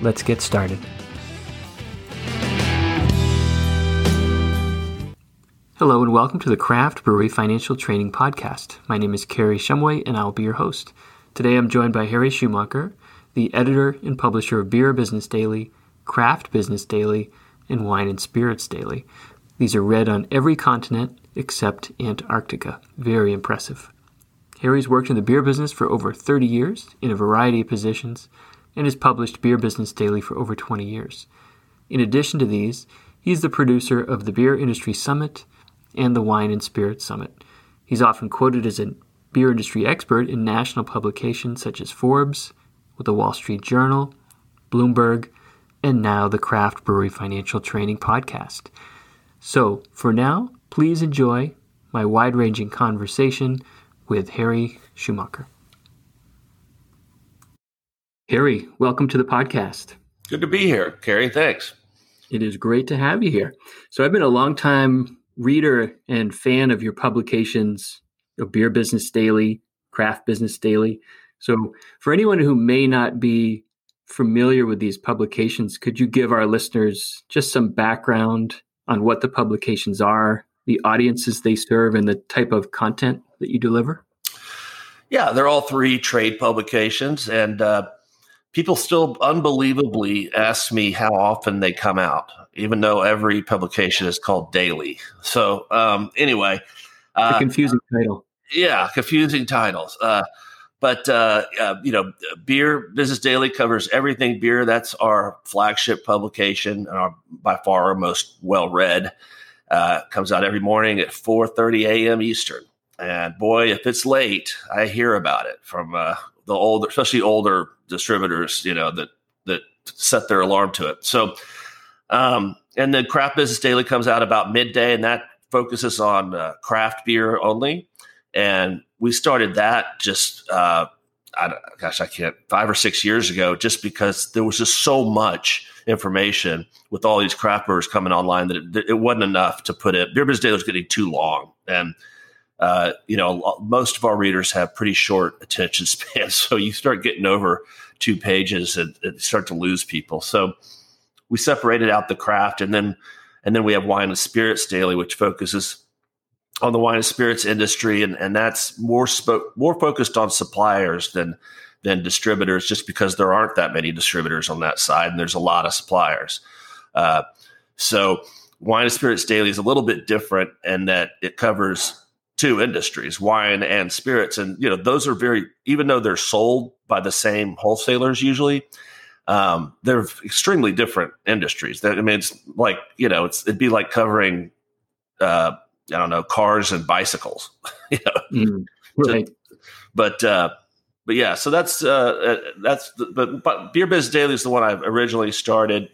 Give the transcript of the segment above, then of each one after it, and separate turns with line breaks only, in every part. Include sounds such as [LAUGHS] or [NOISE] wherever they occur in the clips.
let's get started. Hello and welcome to the Craft Brewery Financial Training Podcast. My name is Kerry Shumway and I'll be your host. Today I'm joined by Harry Schumacher, the editor and publisher of Beer Business Daily, Craft Business Daily, and Wine and Spirits Daily. These are read on every continent except Antarctica. Very impressive. Harry's worked in the beer business for over 30 years in a variety of positions and has published Beer Business Daily for over 20 years. In addition to these, he's the producer of the Beer Industry Summit and the Wine and Spirits Summit. He's often quoted as a beer industry expert in national publications such as Forbes, with the Wall Street Journal, Bloomberg, and now the Craft Brewery Financial Training Podcast. So, for now, please enjoy my wide ranging conversation with Harry Schumacher. Harry, welcome to the podcast.
Good to be here, Kerry. Thanks.
It is great to have you here. So, I've been a long time reader and fan of your publications, of Beer Business Daily, Craft Business Daily. So, for anyone who may not be familiar with these publications, could you give our listeners just some background on what the publications are, the audiences they serve, and the type of content that you deliver?
Yeah, they're all three trade publications, and uh, people still unbelievably ask me how often they come out, even though every publication is called daily. So, um, anyway,
uh, confusing title.
Yeah, confusing titles. Uh, but uh, uh, you know, Beer Business Daily covers everything beer. That's our flagship publication, and our by far our most well read. Uh, comes out every morning at 4:30 a.m. Eastern. And boy, if it's late, I hear about it from uh, the older, especially older distributors. You know that that set their alarm to it. So, um, and then Craft Business Daily comes out about midday, and that focuses on uh, craft beer only. And we started that just, uh, I, gosh, I can't, five or six years ago, just because there was just so much information with all these craft brewers coming online that it, it wasn't enough to put it. Beer Business Daily was getting too long. And, uh, you know, most of our readers have pretty short [LAUGHS] attention spans. So you start getting over two pages and, and start to lose people. So we separated out the craft and then, and then we have Wine and Spirits Daily, which focuses on the wine and spirits industry, and, and that's more spo- more focused on suppliers than than distributors, just because there aren't that many distributors on that side, and there's a lot of suppliers. Uh, so, wine and spirits daily is a little bit different in that it covers two industries, wine and spirits, and you know those are very even though they're sold by the same wholesalers usually. Um, they're extremely different industries. That I mean, it's like you know, it's it'd be like covering uh, I don't know, cars and bicycles. [LAUGHS] you know? mm, right. But uh, but yeah, so that's uh, uh, that's the, but, but Beer Biz Daily is the one I originally started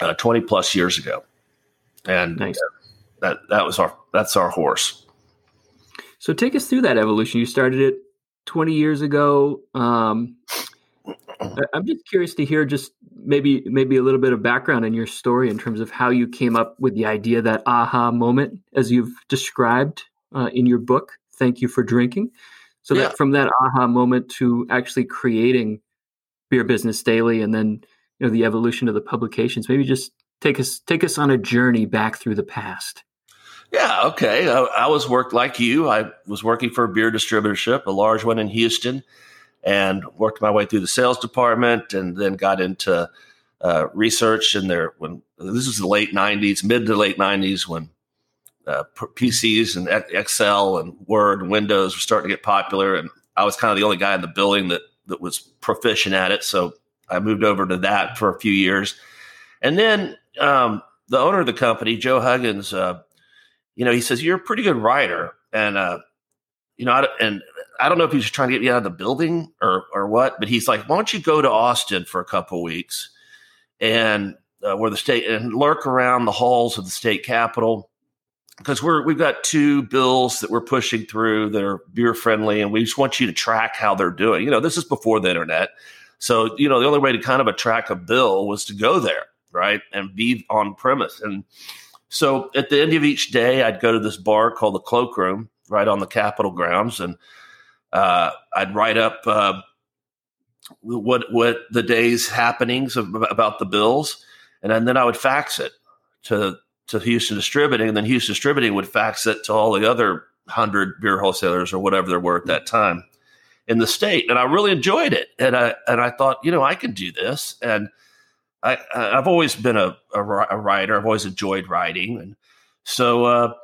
uh, twenty plus years ago, and nice. that that was our that's our horse.
So take us through that evolution. You started it twenty years ago. Um, I'm just curious to hear just maybe maybe a little bit of background in your story in terms of how you came up with the idea that aha moment as you've described uh, in your book. Thank you for drinking. So yeah. that from that aha moment to actually creating Beer Business Daily, and then you know the evolution of the publications. Maybe just take us take us on a journey back through the past.
Yeah, okay. I, I was worked like you. I was working for a beer distributorship, a large one in Houston and worked my way through the sales department and then got into uh, research in there when this was the late 90s mid to late 90s when uh, pcs and excel and word and windows were starting to get popular and i was kind of the only guy in the building that that was proficient at it so i moved over to that for a few years and then um, the owner of the company joe huggins uh, you know he says you're a pretty good writer and uh, you know, and I don't know if he's trying to get me out of the building or or what, but he's like, why don't you go to Austin for a couple weeks and uh, where the state and lurk around the halls of the state capitol because we're we've got two bills that we're pushing through that are beer friendly, and we just want you to track how they're doing. You know, this is before the internet, so you know the only way to kind of track a bill was to go there, right, and be on premise. And so at the end of each day, I'd go to this bar called the Cloakroom, right on the Capitol grounds, and uh, I'd write up. Uh, what what the day's happenings of, about the bills, and then I would fax it to to Houston Distributing, and then Houston Distributing would fax it to all the other hundred beer wholesalers or whatever there were at that time in the state. And I really enjoyed it, and I and I thought, you know, I can do this. And I I've always been a, a, a writer. I've always enjoyed writing, and so uh,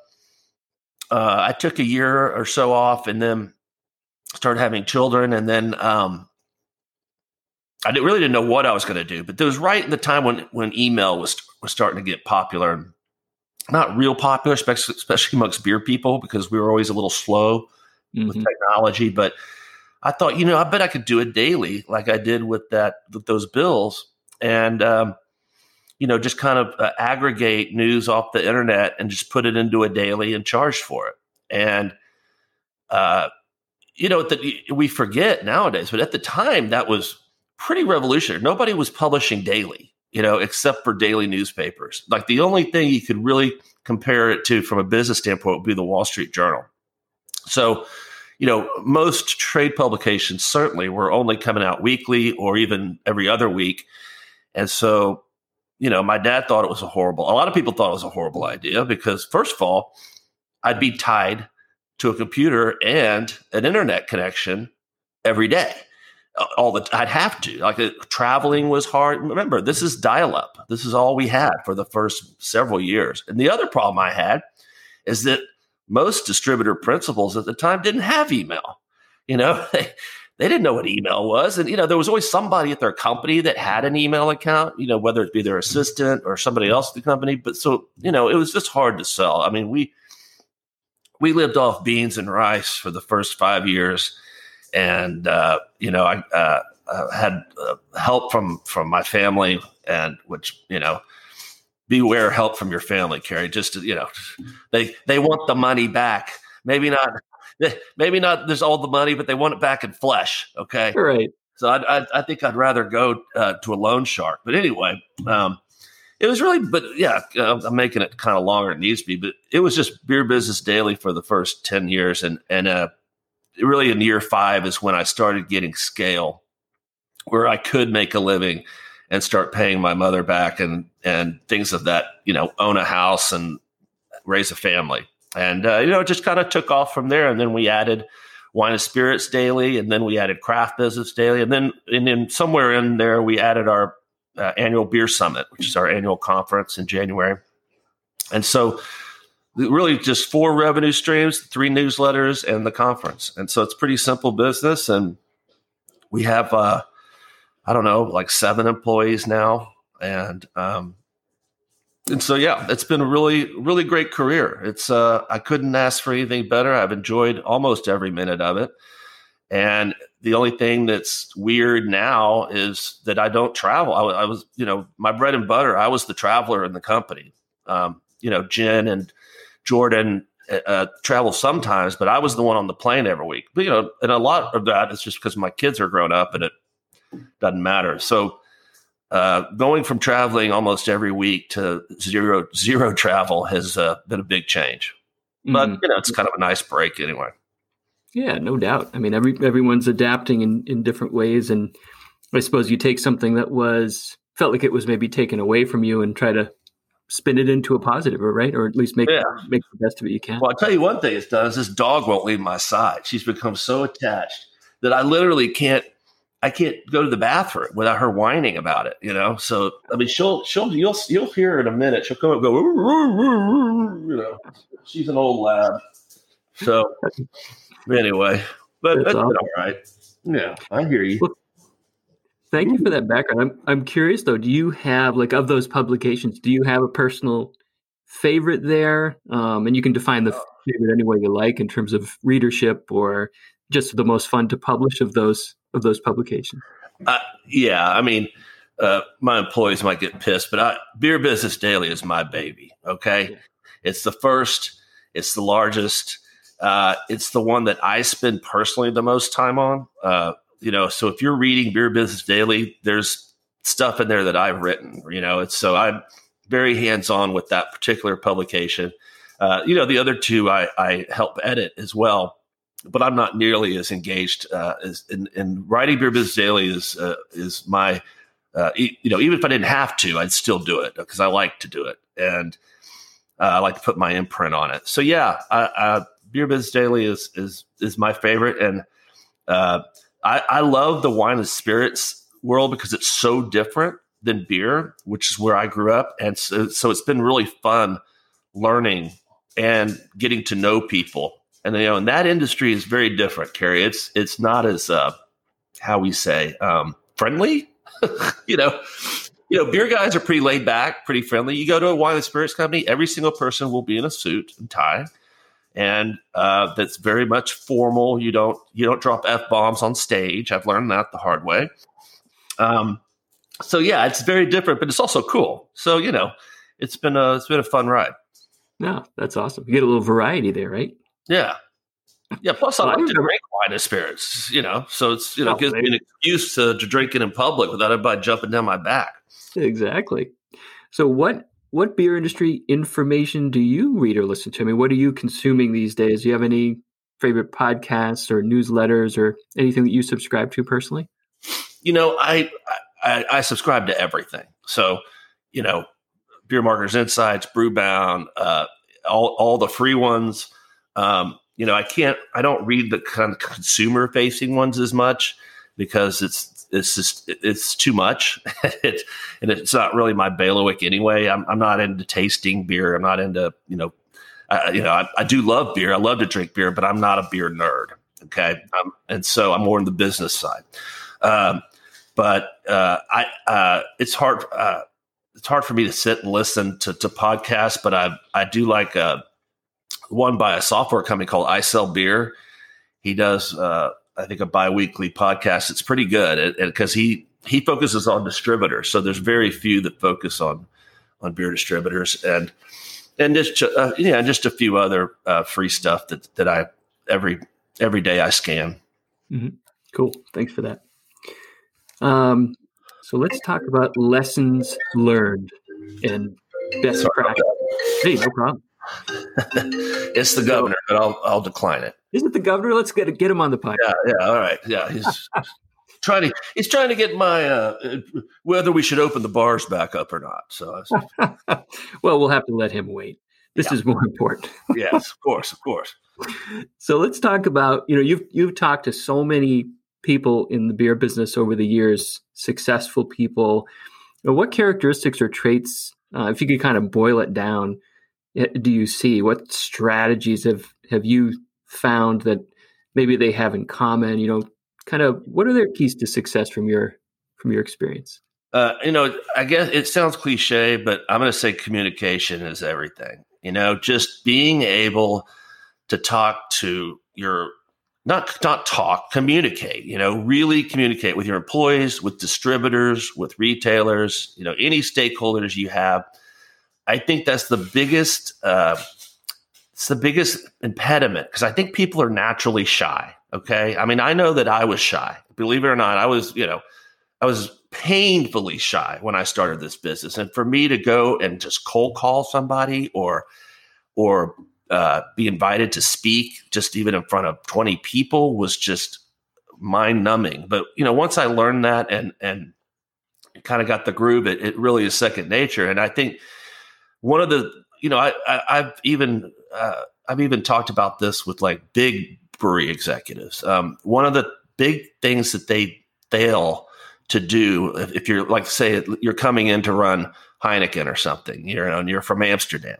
uh, I took a year or so off, and then started having children, and then. Um, I really didn't know what I was going to do, but it was right in the time when when email was was starting to get popular not real popular, especially, especially amongst beer people, because we were always a little slow mm-hmm. with technology. But I thought, you know, I bet I could do it daily, like I did with that with those bills, and um, you know, just kind of uh, aggregate news off the internet and just put it into a daily and charge for it. And uh, you know, the, we forget nowadays, but at the time that was pretty revolutionary. Nobody was publishing daily you know, except for daily newspapers. Like the only thing you could really compare it to from a business standpoint would be the Wall Street Journal. So, you know, most trade publications certainly were only coming out weekly or even every other week. And so, you know, my dad thought it was a horrible, a lot of people thought it was a horrible idea because, first of all, I'd be tied to a computer and an internet connection every day all the I'd have to like uh, traveling was hard. Remember, this is dial up. This is all we had for the first several years. And the other problem I had is that most distributor principals at the time didn't have email. You know, [LAUGHS] they didn't know what email was, and you know there was always somebody at their company that had an email account. You know, whether it be their assistant or somebody else at the company. But so you know, it was just hard to sell. I mean, we we lived off beans and rice for the first five years and uh, you know I uh, uh, had uh, help from from my family, and which you know beware help from your family, Kerry. Just to, you know, they they want the money back. Maybe not. [LAUGHS] Maybe not. There's all the money, but they want it back in flesh. Okay,
right.
So I, I, I think I'd rather go uh, to a loan shark. But anyway, um, it was really, but yeah, I'm making it kind of longer than it needs to be. But it was just beer business daily for the first ten years, and and uh, really in year five is when I started getting scale where I could make a living and start paying my mother back and and things of that, you know, own a house and raise a family. And uh, you know, it just kind of took off from there. And then we added wine and spirits daily, and then we added craft business daily, and then and then somewhere in there we added our uh, annual beer summit, which is our annual conference in January. And so really just four revenue streams, three newsletters, and the conference. And so it's pretty simple business. And we have, uh, I don't know, like seven employees now. And, um, and so, yeah, it's been a really, really great career. It's, uh, I couldn't ask for anything better. I've enjoyed almost every minute of it. And the only thing that's weird now is that I don't travel. I, I was, you know, my bread and butter, I was the traveler in the company. Um, you know, Jen and Jordan uh, uh, travel sometimes, but I was the one on the plane every week. But you know, and a lot of that is just because my kids are grown up and it doesn't matter. So uh, going from traveling almost every week to zero zero travel has uh, been a big change. But mm-hmm. you know, it's kind of a nice break anyway.
Yeah, no doubt. I mean, every everyone's adapting in, in different ways, and I suppose you take something that was felt like it was maybe taken away from you and try to spin it into a positive, right? Or at least make yeah. make the best of it you can.
Well, I'll tell you one thing it's done is this dog won't leave my side. She's become so attached that I literally can't I can't go to the bathroom without her whining about it, you know. So I mean, she'll she'll you'll you'll hear her in a minute. She'll come up and go, you know. She's an old lab. So anyway, but that's, that's awesome. all right. Yeah, I hear you. Well,
Thank you for that background. I'm I'm curious though. Do you have like of those publications? Do you have a personal favorite there? Um, and you can define the favorite any way you like in terms of readership or just the most fun to publish of those of those publications.
Uh, yeah, I mean, uh, my employees might get pissed, but I, Beer Business Daily is my baby. Okay, yeah. it's the first, it's the largest, uh, it's the one that I spend personally the most time on. Uh, you know, so if you're reading Beer Business Daily, there's stuff in there that I've written. You know, it's so I'm very hands on with that particular publication. Uh, you know, the other two I, I help edit as well but I'm not nearly as engaged uh, as in, in, writing Beer Business Daily is uh, is my uh, e- you know even if I didn't have to, I'd still do it because I like to do it and uh, I like to put my imprint on it. So yeah, I, Beer Business Daily is is is my favorite, and uh, I, I love the wine and spirits world because it's so different than beer, which is where I grew up, and so, so it's been really fun learning and getting to know people and you know, and that industry is very different, Kerry. It's it's not as uh, how we say um, friendly. [LAUGHS] you know, you know, beer guys are pretty laid back, pretty friendly. You go to a wine and spirits company, every single person will be in a suit and tie, and uh, that's very much formal. You don't you don't drop f bombs on stage. I've learned that the hard way. Um, so yeah, it's very different, but it's also cool. So you know, it's been a it's been a fun ride.
No, that's awesome. You get a little variety there, right?
Yeah. Yeah. Plus, I like to drink wine and spirits, you know, so it's, you know, oh, gives me an excuse to, to drink it in public without everybody jumping down my back.
Exactly. So, what what beer industry information do you read or listen to? I mean, what are you consuming these days? Do you have any favorite podcasts or newsletters or anything that you subscribe to personally?
You know, I I, I subscribe to everything. So, you know, Beer Marketers Insights, Brewbound, uh, all all the free ones. Um, you know, I can't, I don't read the kind of consumer facing ones as much because it's, it's just, it's too much. [LAUGHS] it, and it's not really my bailiwick anyway. I'm, I'm not into tasting beer. I'm not into, you know, uh, you know, I, I, do love beer. I love to drink beer, but I'm not a beer nerd. Okay. Um, and so I'm more in the business side. Um, but uh, I, uh, it's hard. Uh, it's hard for me to sit and listen to, to podcasts, but I, I do like, uh, one by a software company called I Sell Beer. He does, uh, I think, a biweekly podcast. It's pretty good because he he focuses on distributors. So there's very few that focus on on beer distributors and and just uh, yeah, just a few other uh, free stuff that that I every every day I scan.
Mm-hmm. Cool. Thanks for that. Um, so let's talk about lessons learned and best practice. Hey, no problem. [LAUGHS]
it's the governor, but I'll I'll decline it.
Isn't it the governor? Let's get get him on the podcast.
Yeah, yeah, all right. Yeah, he's trying to he's trying to get my uh, whether we should open the bars back up or not. So, [LAUGHS]
well, we'll have to let him wait. This yeah. is more important. [LAUGHS]
yes, of course, of course.
So let's talk about you know you've you've talked to so many people in the beer business over the years, successful people. what characteristics or traits, uh, if you could kind of boil it down, do you see? What strategies have have you found that maybe they have in common? You know, kind of what are their keys to success from your from your experience?
Uh, you know, I guess it sounds cliche, but I'm going to say communication is everything. You know, just being able to talk to your not not talk, communicate. You know, really communicate with your employees, with distributors, with retailers. You know, any stakeholders you have I think that's the biggest. Uh, it's the biggest impediment because I think people are naturally shy. Okay, I mean, I know that I was shy. Believe it or not, I was. You know, I was painfully shy when I started this business, and for me to go and just cold call somebody or or uh, be invited to speak just even in front of 20 people was just mind numbing. But you know, once I learned that and and kind of got the groove, it, it really is second nature. And I think one of the you know I, I have even uh, I've even talked about this with like big brewery executives. Um, one of the big things that they fail to do if, if, you're like say you're coming in to run Heineken or something, you know, and you're from Amsterdam.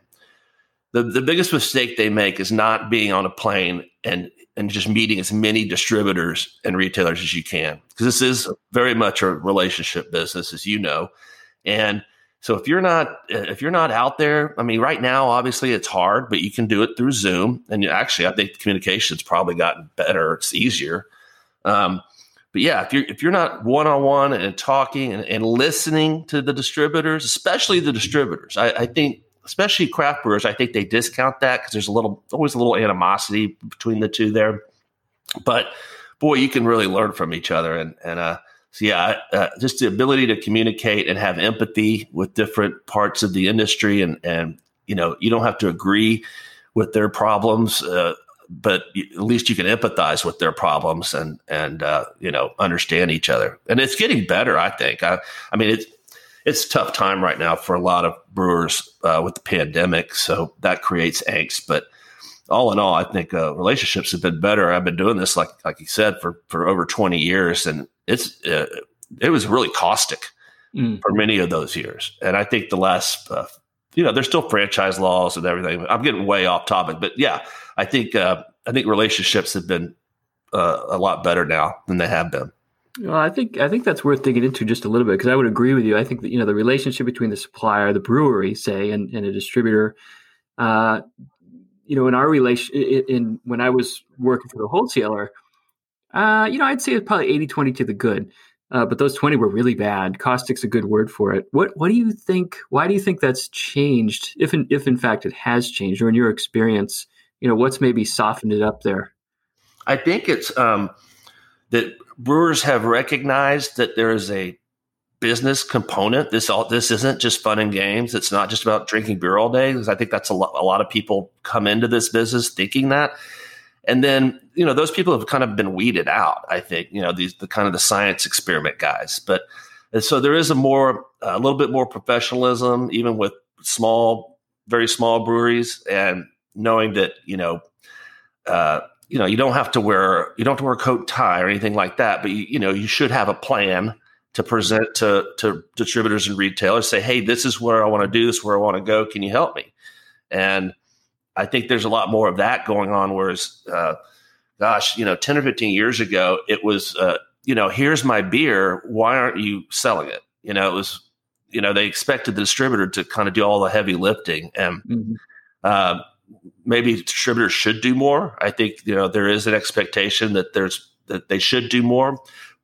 The the biggest mistake they make is not being on a plane and and just meeting as many distributors and retailers as you can because this is very much a relationship business, as you know, and so if you're not if you're not out there, I mean, right now obviously it's hard, but you can do it through Zoom. And actually, I think communication's probably gotten better. It's easier. Um, but yeah, if you're if you're not one on one and talking and, and, listening to the distributors, especially the distributors, I, I think especially craft brewers, I think they discount that because there's a little always a little animosity between the two there. But boy, you can really learn from each other, and and uh, so yeah, uh, just the ability to communicate and have empathy with different parts of the industry, and and you know you don't have to agree with their problems. Uh, but at least you can empathize with their problems and and uh, you know understand each other. And it's getting better, I think. I, I mean, it's it's a tough time right now for a lot of brewers uh, with the pandemic, so that creates angst. But all in all, I think uh, relationships have been better. I've been doing this, like like you said, for for over twenty years, and it's uh, it was really caustic mm. for many of those years. And I think the last uh, you know, there's still franchise laws and everything. I'm getting way off topic, but yeah, I think uh, I think relationships have been uh, a lot better now than they have been.
Well, I think I think that's worth digging into just a little bit because I would agree with you. I think that you know the relationship between the supplier, the brewery, say, and, and a distributor. Uh, you know, in our relation, in, when I was working for the wholesaler, uh, you know, I'd say it's probably 80-20 to the good. Uh, but those 20 were really bad. Caustic's a good word for it. What what do you think? Why do you think that's changed? If in, if in fact it has changed, or in your experience, you know, what's maybe softened it up there?
I think it's um, that brewers have recognized that there is a business component. This all this isn't just fun and games. It's not just about drinking beer all day. Because I think that's a lot. A lot of people come into this business thinking that, and then you know those people have kind of been weeded out. I think you know these the kind of the science experiment guys, but so there is a more a little bit more professionalism even with small, very small breweries, and knowing that you know. Uh, you know, you don't have to wear you don't have to wear a coat tie or anything like that, but you, you know, you should have a plan to present to to distributors and retailers. Say, hey, this is where I want to do. This is where I want to go. Can you help me? And I think there's a lot more of that going on. Whereas, uh, gosh, you know, 10 or 15 years ago, it was, uh, you know, here's my beer. Why aren't you selling it? You know, it was, you know, they expected the distributor to kind of do all the heavy lifting. And mm-hmm. uh, maybe distributors should do more. I think, you know, there is an expectation that there's, that they should do more.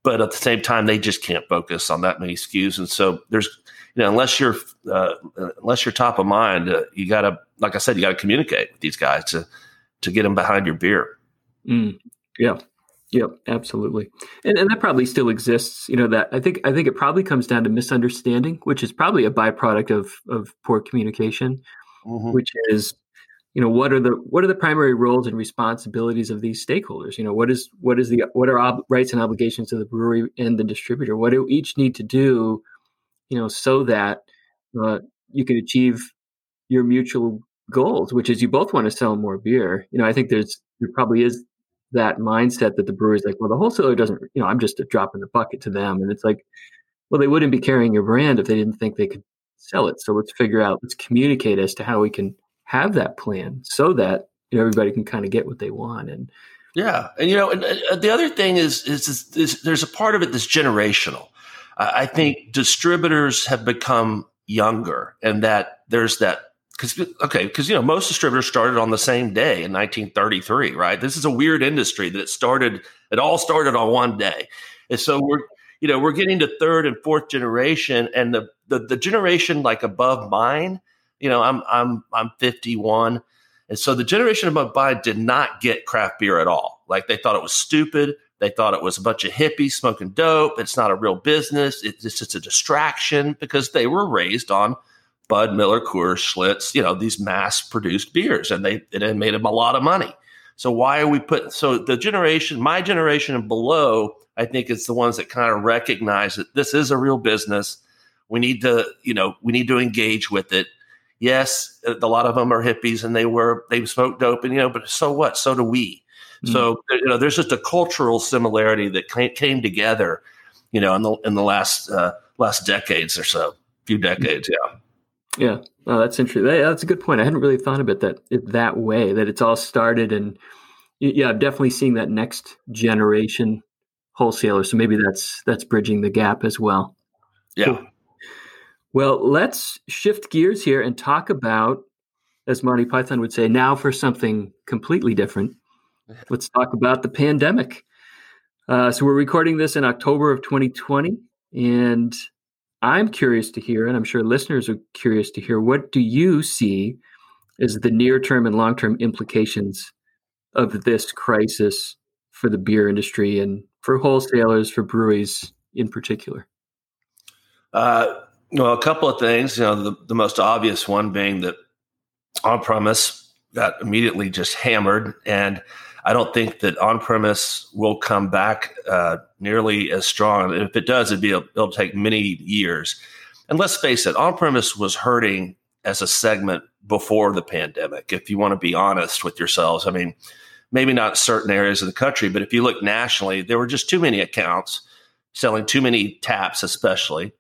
But at the same time, they just can't focus on that many SKUs. And so there's, you know, unless you're uh, unless you're top of mind, uh, you got to, like I said, you got to communicate with these guys to to get them behind your beer.
Mm, yeah, yep, absolutely, and and that probably still exists. You know, that I think I think it probably comes down to misunderstanding, which is probably a byproduct of of poor communication, mm-hmm. which is you know what are the what are the primary roles and responsibilities of these stakeholders you know what is what is the what are ob- rights and obligations of the brewery and the distributor what do each need to do you know, so that uh, you can achieve your mutual goals, which is you both want to sell more beer. You know, I think there's there probably is that mindset that the brewery's like, well, the wholesaler doesn't, you know, I'm just a drop in the bucket to them, and it's like, well, they wouldn't be carrying your brand if they didn't think they could sell it. So let's figure out, let's communicate as to how we can have that plan so that you know everybody can kind of get what they want and.
Yeah, and you know, and, uh, the other thing is, is, is, is there's a part of it that's generational. I think distributors have become younger and that there's that because okay because you know most distributors started on the same day in 1933 right this is a weird industry that it started it all started on one day and so we're you know we're getting to third and fourth generation and the the, the generation like above mine you know i'm i'm i'm 51 and so the generation above mine did not get craft beer at all like they thought it was stupid they thought it was a bunch of hippies smoking dope. It's not a real business. It's just a distraction because they were raised on Bud, Miller, Coors, Schlitz, you know, these mass produced beers and they it made them a lot of money. So why are we putting so the generation, my generation and below, I think it's the ones that kind of recognize that this is a real business. We need to, you know, we need to engage with it. Yes, a lot of them are hippies and they were they smoked dope and you know, but so what? So do we. Mm-hmm. So you know, there's just a cultural similarity that came together, you know, in the in the last uh, last decades or so, few decades. Yeah.
Yeah, oh, that's interesting. That's a good point. I hadn't really thought about that that way. That it's all started, and yeah, I'm definitely seeing that next generation wholesaler. So maybe that's that's bridging the gap as well.
Yeah. Cool.
Well, let's shift gears here and talk about, as Monty Python would say, now for something completely different. [LAUGHS] Let's talk about the pandemic. Uh, so we're recording this in October of 2020, and I'm curious to hear, and I'm sure listeners are curious to hear, what do you see as the near term and long term implications of this crisis for the beer industry and for wholesalers, for breweries in particular?
Uh, well, a couple of things. You know, the, the most obvious one being that on premise got immediately just hammered, and I don't think that on premise will come back uh, nearly as strong. And if it does, it'd be a, it'll take many years. And let's face it, on premise was hurting as a segment before the pandemic. If you want to be honest with yourselves, I mean, maybe not certain areas of the country, but if you look nationally, there were just too many accounts selling too many taps, especially.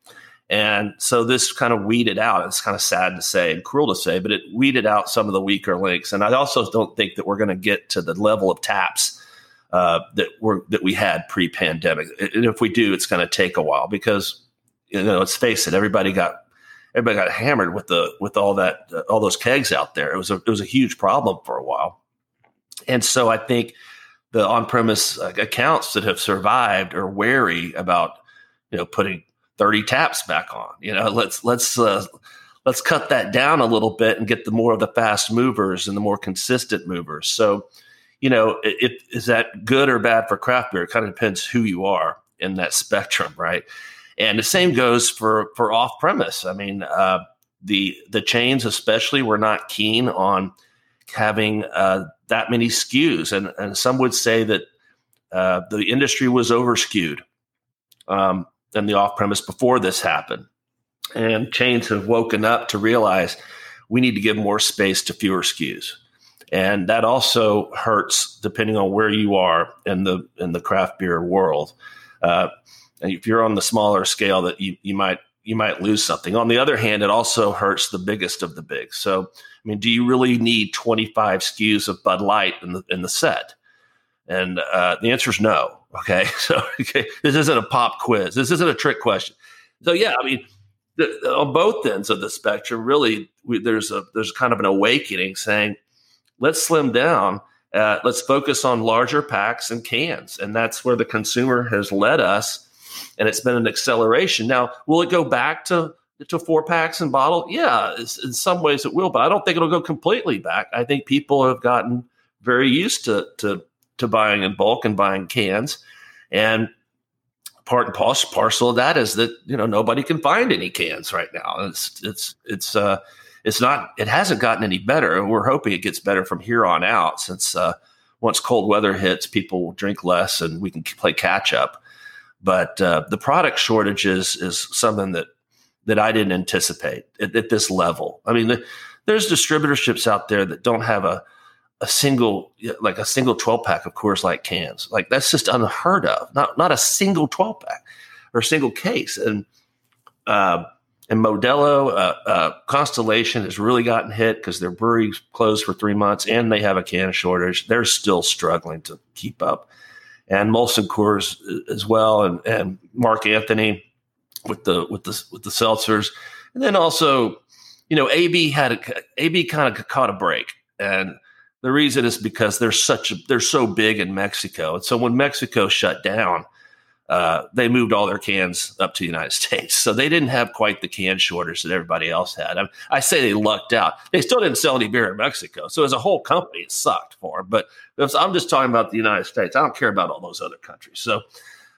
And so this kind of weeded out. It's kind of sad to say and cruel to say, but it weeded out some of the weaker links. And I also don't think that we're going to get to the level of taps uh, that we that we had pre-pandemic. And if we do, it's going to take a while because you know, let's face it, everybody got everybody got hammered with the with all that uh, all those kegs out there. It was a it was a huge problem for a while. And so I think the on-premise uh, accounts that have survived are wary about you know putting 30 taps back on. You know, let's let's uh, let's cut that down a little bit and get the more of the fast movers and the more consistent movers. So, you know, it, it, is that good or bad for craft beer? It kind of depends who you are in that spectrum, right? And the same goes for for off premise. I mean, uh, the the chains especially were not keen on having uh, that many SKUs, and and some would say that uh, the industry was over skewed. Um, than the off premise before this happened. And chains have woken up to realize we need to give more space to fewer SKUs. And that also hurts depending on where you are in the in the craft beer world. Uh, and if you're on the smaller scale, that you, you might you might lose something. On the other hand, it also hurts the biggest of the big. So, I mean, do you really need 25 SKUs of Bud Light in the in the set? And uh, the answer is no. Okay, [LAUGHS] so okay, this isn't a pop quiz. This isn't a trick question. So yeah, I mean, the, on both ends of the spectrum, really, we, there's a there's kind of an awakening saying, let's slim down. Uh, let's focus on larger packs and cans, and that's where the consumer has led us. And it's been an acceleration. Now, will it go back to to four packs and bottle? Yeah, in some ways it will, but I don't think it'll go completely back. I think people have gotten very used to to to buying in bulk and buying cans. And part and parcel of that is that you know nobody can find any cans right now. It's it's it's uh it's not it hasn't gotten any better. We're hoping it gets better from here on out since uh, once cold weather hits, people will drink less and we can play catch up. But uh, the product shortages is something that that I didn't anticipate at, at this level. I mean, the, there's distributorships out there that don't have a a single like a single 12 pack of Coors Light cans. Like that's just unheard of. Not not a single 12 pack or a single case. And uh, and Modelo uh, uh, Constellation has really gotten hit because their brewery's closed for three months and they have a can shortage. They're still struggling to keep up. And Molson Coors as well, and and Mark Anthony with the with the with the seltzers, and then also, you know, AB had a, AB kind of caught a break and the reason is because they're such they're so big in Mexico, and so when Mexico shut down, uh, they moved all their cans up to the United [LAUGHS] States. So they didn't have quite the can shortage that everybody else had. I, I, say they lucked out. They still didn't sell any beer in Mexico. So as a whole company, it sucked for them. But I'm just talking about the United States. I don't care about all those other countries. So,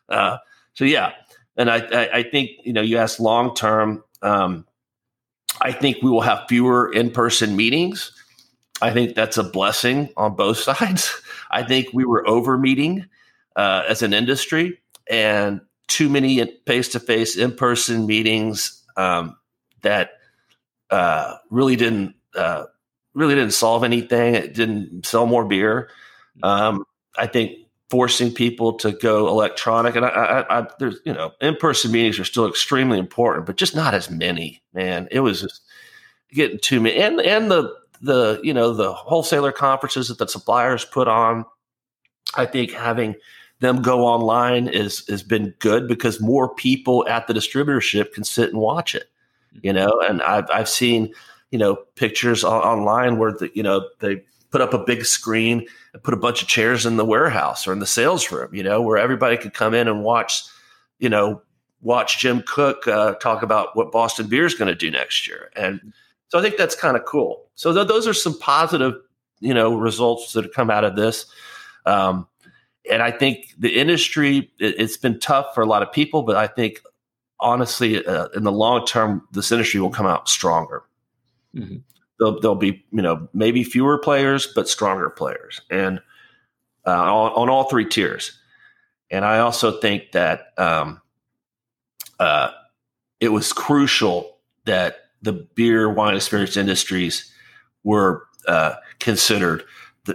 uh, so yeah. And I, I, I, think, you know, you asked long term. Um, I think we will have fewer in person meetings. I think that's a blessing on both [LAUGHS] sides. I think we were over meeting uh, as an industry and too many face to face, in person meetings um, that uh, really didn't uh, really didn't solve anything. It didn't sell more beer. Um, I think forcing people to go electronic and I, I, I there's you know in person meetings are still extremely important, but just not as many. Man, it was just getting too many, and and the the you know the wholesaler conferences that the suppliers put on i think having them go online is has been good because more people at the distributorship can sit and watch it you know? And i've i've seen you know pictures on, online where the you know they put up a big screen and put a bunch of chairs in the warehouse or in the sales room, you know, where everybody could come in and watch, you know, watch Jim Koch uh, talk about what Boston Beer is going to do next year. And so I think that's kind of cool. So th- those are some positive, you know, results that have come out of this. Um, and I think the industry, it, has been tough for a lot of people, but I think honestly, uh, in the long term, this industry will come out stronger. Mm-hmm. There'll, there'll, be, you know, maybe fewer players, but stronger players, and uh, on, on, all three tiers. And I also think that um, uh, it was crucial that the beer, wine, and spirits industries were uh, considered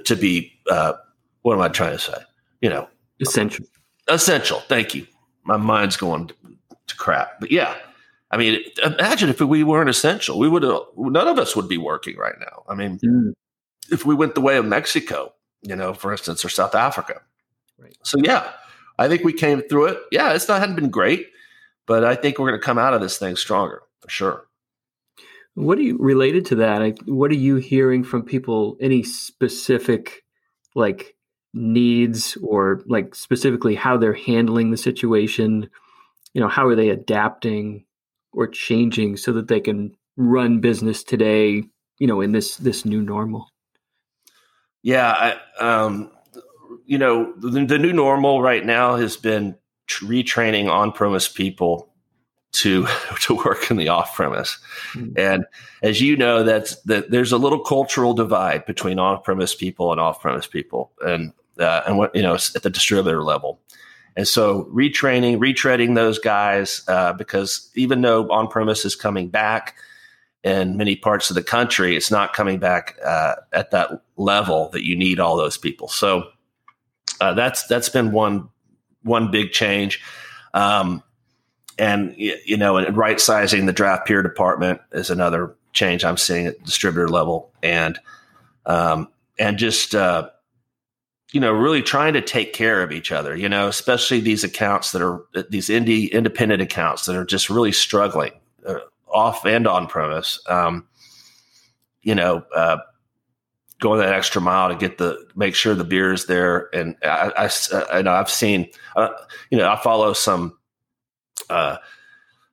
to be uh, what am I trying to say? You know,
essential.
Essential. Thank you. My mind's going to crap. But yeah, I mean, imagine if we weren't essential, we would have, none of us would be working right now. I mean, mm. if we went the way of Mexico, you know, for instance, or South Africa. Right. So yeah, I think we came through it. Yeah, it's not hadn't been great, but I think we're going to come out of this thing stronger for sure.
What are you related to that? what are you hearing from people? Any specific like needs or like specifically how they're handling the situation? you know how are they adapting or changing so that they can run business today you know in this this new normal
yeah I, um, you know the, the, new normal right now has been retraining on-premise people to [LAUGHS] to work in the off-premise mm-hmm. and as you know that's that there's a little cultural divide between on-premise people and off-premise people and uh, and what you know at the distributor level and so retraining, retreading those guys, uh, because even though on premise is coming back in many parts of the country, it's not coming back uh, at that level that you need all those people. So uh, that's that's been one one big change. Um, and you know, and right sizing the draft peer department is another change I'm seeing at distributor level, and um, and just uh, you know, really trying to take care of each other, you know, especially these accounts that are these indie independent accounts that are just really struggling uh, off and on premise. Um, you know, uh, going that extra mile to get the make sure the beer is there. And I, I, I know I've seen, uh, you know, I follow some uh,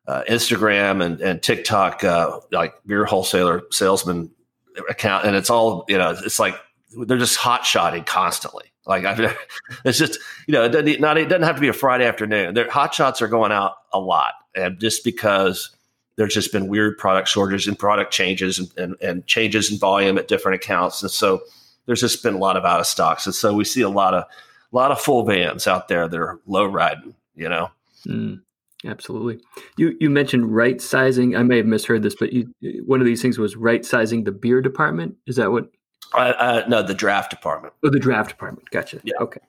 uh, Instagram and, and TikTok uh, like beer wholesaler salesman account, and it's all you know, it's like they're just hot shotting constantly. Like I've, [LAUGHS] it's just you know it doesn't not it doesn't have to be a Friday afternoon. Their hot shots are going out a lot, and just because there's just been weird product shortages and product changes and, and, and changes in volume at different accounts, and so there's just been a lot of out of stocks, and so we see a lot of a lot of full vans out there that are low riding. You know.
Mm. Absolutely. You you mentioned right sizing. I may have misheard this, but you, one of these things was right sizing the beer department. Is that what
uh, uh, no, the draft department.
Oh, the draft department. Gotcha. Yeah. Okay.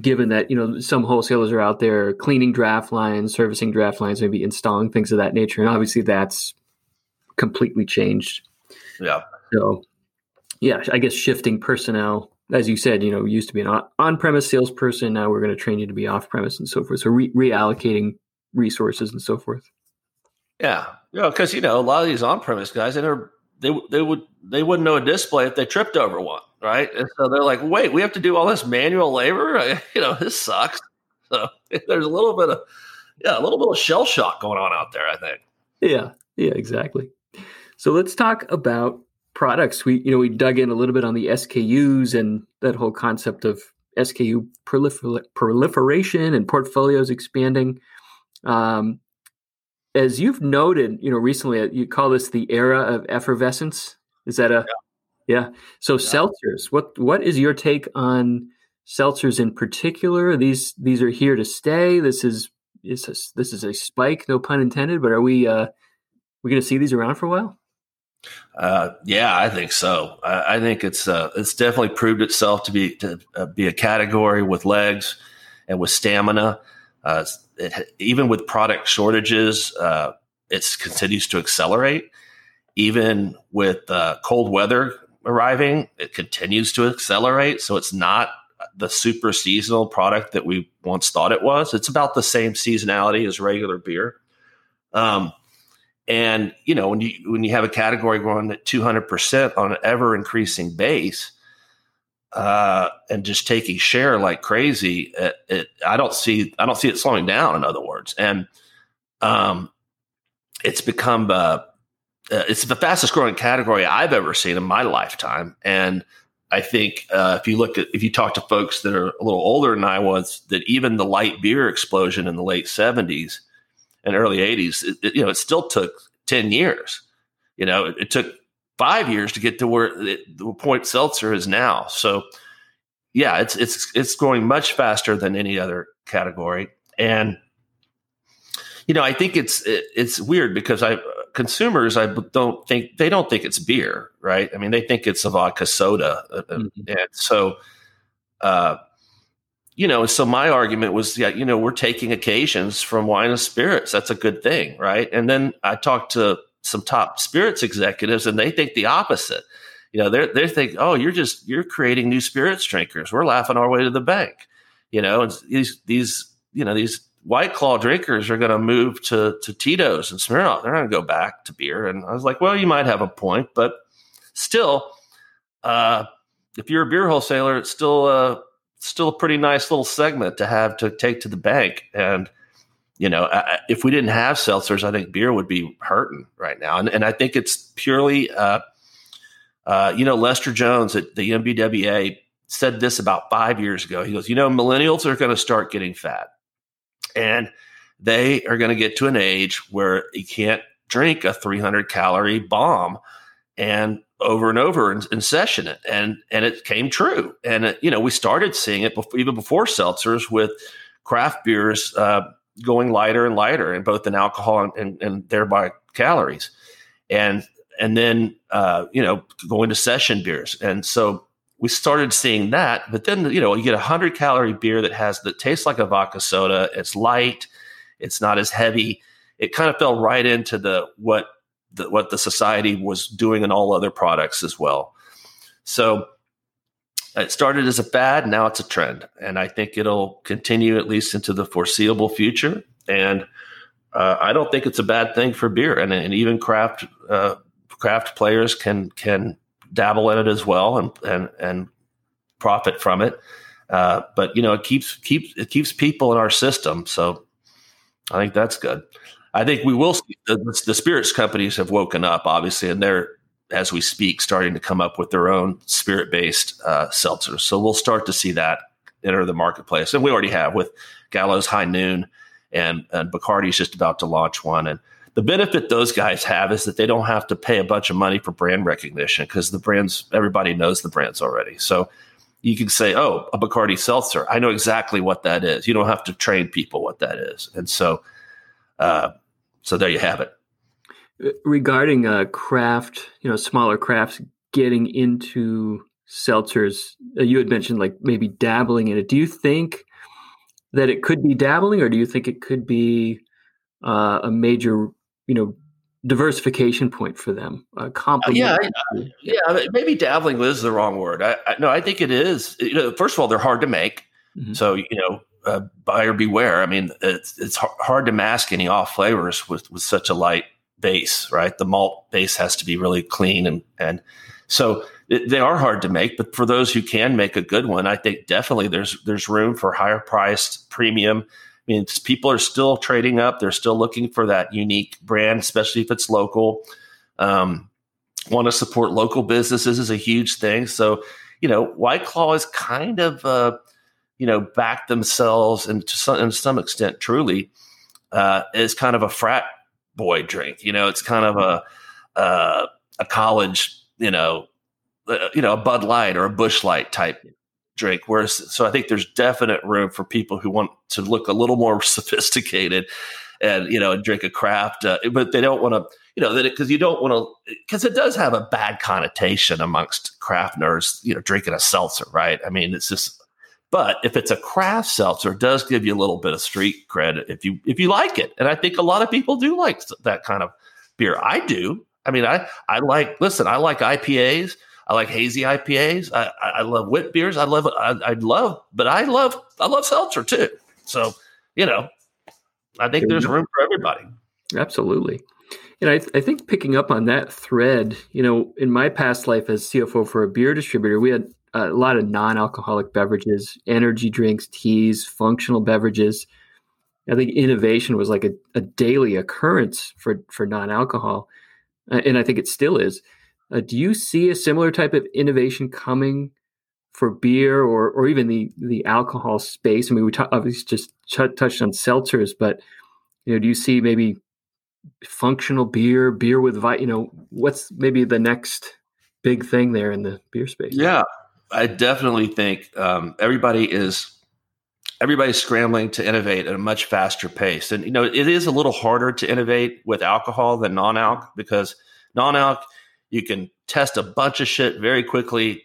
Given that you know some wholesalers are out there cleaning draft lines, servicing draft lines, maybe installing things of that nature, and obviously that's completely changed.
Yeah.
So, yeah, I guess shifting personnel, as you said, you know, used to be an on-premise salesperson. Now we're going to train you to be off-premise and so forth. So re- reallocating resources and so forth.
Yeah, yeah, because you know a lot of these on-premise guys, they are they they would they wouldn't know a display if they tripped over one, right? And so they're like, wait, we have to do all this manual labor. [LAUGHS] You know, this sucks. So [LAUGHS] there's a little bit of yeah, a little bit of shell shock going on out there. I think.
Yeah, yeah, exactly. So let's talk about products. We you know we dug in a little bit on the SKUs and that whole concept of SKU prolifer- proliferation and portfolios expanding. Um, as you've noted, you know, recently, uh, you call this the era of effervescence. Is that a yeah? yeah. So yeah. seltzers. What what is your take on seltzers in particular? These these are here to stay. This is is a, this is a spike, no pun intended. But are we uh we going to see these around for a while?
Uh, yeah, I think so. I, I think it's uh, it's definitely proved itself to be to uh, be a category with legs and with stamina. Uh, it, even with product shortages, uh, it continues to accelerate. Even with uh, cold weather arriving, it continues to accelerate. So it's not the super seasonal product that we once thought it was. It's about the same seasonality as regular beer. Um, And you know, when you when you have a category growing at 200% on an ever increasing base, uh, and just taking share like crazy, it, it, I don't see I don't see it slowing down. In other words, and um, it's become uh, it's the fastest growing category I've ever seen in my lifetime, and I think uh, if you look at if you talk to folks that are a little older than I was, that even the light beer explosion in the late seventies and early eighties, you know, it still took ten years. You know, it, it took five years to get to where it, the point seltzer is now. So, yeah, it's it's it's growing much faster than any other category, and you know, I think it's it, it's weird because I consumers I don't think they don't think it's beer, right? I mean, they think it's a vodka soda, uh, uh, mm-hmm. and so, uh, you know, so my argument was, yeah, you know, we're taking occasions from wine and spirits. That's a good thing, right? And then I talked to some top spirits executives, and they think the opposite. You know, they they think, oh, you're just you're creating new spirits drinkers. We're laughing our way to the bank. You know, and these these you know these White Claw drinkers are going to move to to Tito's and Smirnoff. They're going to go back to beer. And I was like, well, you might have a point, but still, uh, if you're a beer wholesaler, it's still a still a pretty nice little segment to have to take to the bank. And you know, I, if we didn't have seltzers, I think beer would be hurting right now. And and I think it's purely, uh, uh, you know, Lester Jones at the NBWA said this about five years ago. He goes, you know, millennials are going to start getting fat and they are going to get to an age where you can't drink a 300 calorie bomb and over and over and, session it. And, and it came true. And, it, you know, we started seeing it before, even before seltzers with craft beers uh, going lighter and lighter in both in alcohol and, and, and thereby calories. And, and then, uh, you know, going to session beers. And so we started seeing that. But then, you know, you get a hundred calorie beer that has that tastes like a vodka soda. It's light. It's not as heavy. It kind of fell right into the what the, what the society was doing in all other products as well. So it started as a fad. Now it's a trend, and I think it'll continue at least into the foreseeable future. And uh, I don't think it's a bad thing for beer, and, and even craft uh, craft players can can dabble in it as well and and and profit from it. Uh, but you know, it keeps keeps it keeps people in our system, so I think that's good. I think we will see the, the spirits companies have woken up, obviously, and they're as we speak starting to come up with their own spirit based uh, seltzers. So we'll start to see that enter the marketplace, and we already have with Gallo's High Noon, and and Bacardi's just about to launch one, and the benefit those guys have is that they don't have to pay a bunch of money for brand recognition because the brands, everybody knows the brands already. So you can say, oh, a Bacardi seltzer. I know exactly what that is. You don't have to train people what that is. And so, uh, so there you have it.
Regarding uh, craft, you know, smaller crafts getting into seltzers, uh, you had mentioned like maybe dabbling in it. Do you think that it could be dabbling, or do you think it could be uh, a major you know diversification point for them. Uh,
yeah, yeah, maybe dabbling is the wrong word. I, I, no, I think it is. You know, first of all, they're hard to make, mm-hmm. so you know, uh, buyer beware. I mean, it's it's hard to mask any off flavors with with such a light base, right? The malt base has to be really clean, and and so they are hard to make. But for those who can make a good one, I think definitely there's there's room for higher priced premium I mean, people are still trading up. They're still looking for that unique brand, especially if it's local. Um, want to support local businesses is a huge thing. So, you know, White Claw is kind of, uh, you know, back themselves and to some, to some extent, truly, uh, is kind of a frat boy drink. You know, it's kind of a uh, a college, you know, uh, you know, a Bud Light or a Busch Light type drink. Whereas, so I think there's definite room for people who want to look a little more [LAUGHS] sophisticated and, you know, and drink a craft, uh, but they don't want to, you know, that because you don't want to, because it does have a bad connotation amongst craft nerds, you know, drinking a seltzer, right? I mean, it's just, but if it's a craft seltzer, it does give you a little bit of street credit if you if you like it, and I think a lot of people do like that kind of beer. I do. I mean, I I like. Listen, I like IPAs. I like hazy IPAs. I, I love wit beers. I love I, I love, but I love I love seltzer too. So you know, I think there's room for everybody.
Absolutely. And I, th- I think picking up on that thread, you know, in my past life as CFO for a beer distributor, we had a lot of non-alcoholic beverages, energy drinks, teas, functional beverages. I think innovation was like a, a daily occurrence for for non-alcohol, and I think it still is. Uh, do you see a similar type of innovation coming for beer or or even the the alcohol space? I mean, we t- obviously just ch- touched on seltzers, but you know, do you see maybe functional beer, beer with vi- you know, what's maybe the next big thing there in the beer space?
Yeah, I definitely think um, everybody is everybody's scrambling to innovate at a much faster pace, and you know, it is a little harder to innovate with alcohol than non-alc because non-alc you can test a bunch of shit very quickly,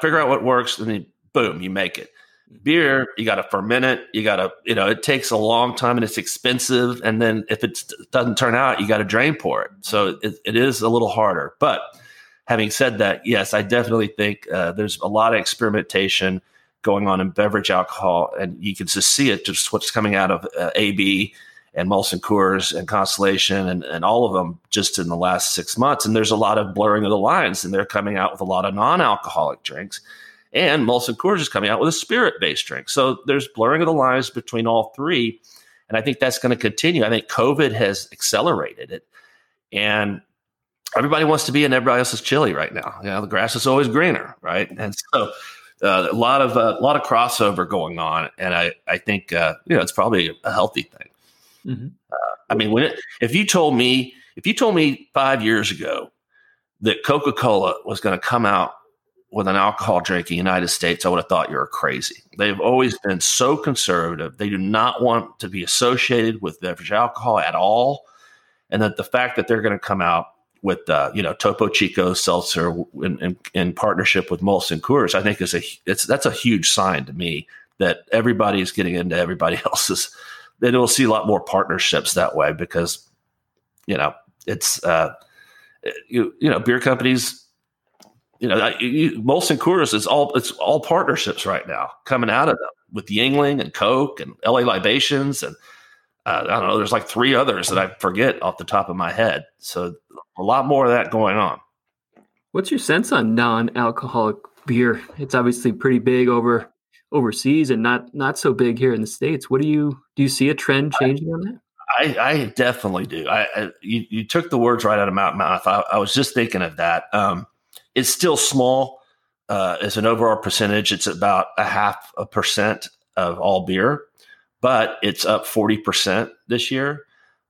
figure out what works, and then boom, you make it. Beer, you got to ferment it. You got to, you know, it takes a long time and it's expensive. And then if it doesn't turn out, you got to drain pour it. So it, it is a little harder. But having said that, yes, I definitely think uh, there's a lot of experimentation going on in beverage alcohol, and you can just see it just what's coming out of uh, AB and Molson Coors and Constellation and, and all of them just in the last six months. And there's a lot of blurring of the lines, and they're coming out with a lot of non-alcoholic drinks. And Molson Coors is coming out with a spirit-based drink. So there's blurring of the lines between all three. And I think that's going to continue. I think COVID has accelerated it. And everybody wants to be in everybody else's chili right now. You know, the grass is always greener, right? And so uh, a lot of uh, a lot of crossover going on, and I I think uh, you know it's probably a healthy thing. Mm-hmm. Uh, I mean, when it, if you told me if you told me five years ago that Coca Cola was going to come out with an alcohol drink in the United States, I would have thought you were crazy. They've always been so conservative. They do not want to be associated with beverage alcohol at all. And that the fact that they're going to come out with, uh, you know, Topo Chico seltzer in, in, in, partnership with Molson Coors, I think is a, it's, that's a huge sign to me that everybody is getting into everybody [LAUGHS] else's. Then we'll see a lot more partnerships that way because, you know, it's, uh, you, you know, beer companies you know, you, Molson Coors is all it's all partnerships right now coming out of them with Yuengling and Coke and LA Libations and uh, I don't know. There's like three others that I forget off the top of my head. So a lot more of that going on.
What's your sense on non-alcoholic beer? It's obviously pretty big over overseas and not not so big here in the states. What do you do? You see a trend changing on that?
I, I definitely do. I, I, you, you took the words right out of my mouth. I, I was just thinking of that. Um, it's still small uh, as an overall percentage. It's about a half a percent of all beer, but it's up 40% this year.